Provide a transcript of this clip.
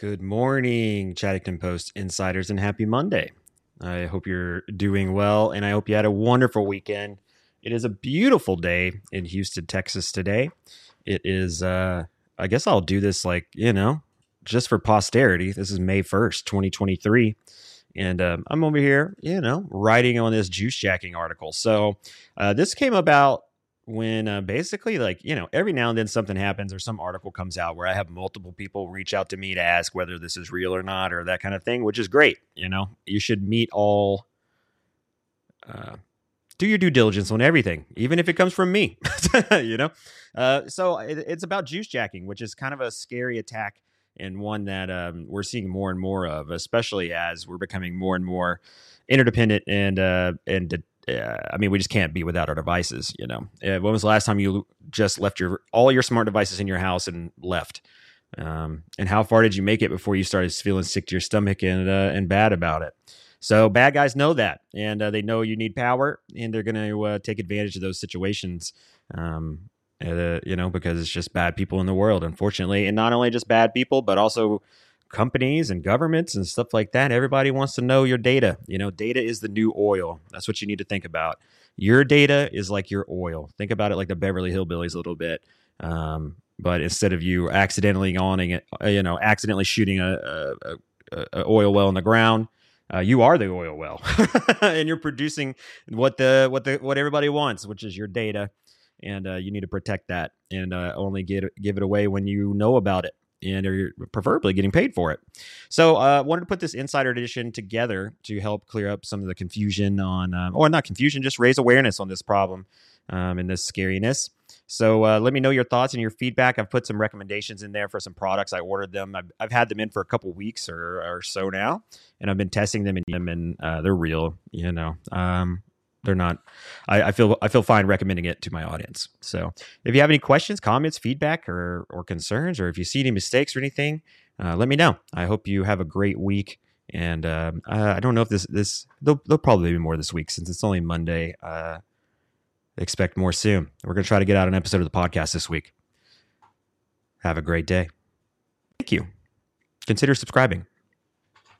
Good morning, Chaddington Post insiders, and happy Monday. I hope you're doing well, and I hope you had a wonderful weekend. It is a beautiful day in Houston, Texas today. It is, uh, I guess I'll do this like, you know, just for posterity. This is May 1st, 2023. And um, I'm over here, you know, writing on this juice jacking article. So uh, this came about when uh, basically like you know every now and then something happens or some article comes out where i have multiple people reach out to me to ask whether this is real or not or that kind of thing which is great you know? You should meet all uh, do your due diligence on everything even if it comes from me you know? Uh, so it, it's about juice jacking which is kind of a scary attack and one that um, we're seeing more and more of especially as we're becoming more and more interdependent and uh, and uh, I mean, we just can't be without our devices. You know, uh, when was the last time you just left your all your smart devices in your house and left? Um, and how far did you make it before you started feeling sick to your stomach and uh, and bad about it? So bad guys know that, and uh, they know you need power, and they're going to uh, take advantage of those situations. Um, uh, you know, because it's just bad people in the world, unfortunately, and not only just bad people, but also companies and governments and stuff like that. Everybody wants to know your data. You know, data is the new oil. That's what you need to think about. Your data is like your oil. Think about it like the Beverly Hillbillies a little bit. Um, but instead of you accidentally owning it, uh, you know, accidentally shooting a, a, a, a oil well in the ground, uh, you are the oil well, and you're producing what the what the what everybody wants, which is your data, and uh, you need to protect that and uh, only get give it away when you know about it and are preferably getting paid for it. So I uh, wanted to put this insider edition together to help clear up some of the confusion on, um, or not confusion, just raise awareness on this problem um, and this scariness. So uh, let me know your thoughts and your feedback. I've put some recommendations in there for some products. I ordered them. I've, I've had them in for a couple weeks or, or so now, and I've been testing them and, them, and uh, they're real. You know, um, they're not I, I, feel i feel fine recommending it to my audience. So if you have any questions comments feedback or or concerns or if you see any mistakes or anything uh, let me know. I hope you have a great week. And uh, i don't know if this this there'll, there'll, probably be more this week since it's only monday. Uh, expect more soon. We're going to try to get out an episode of the podcast this week. Have a great day. Thank you. Consider subscribing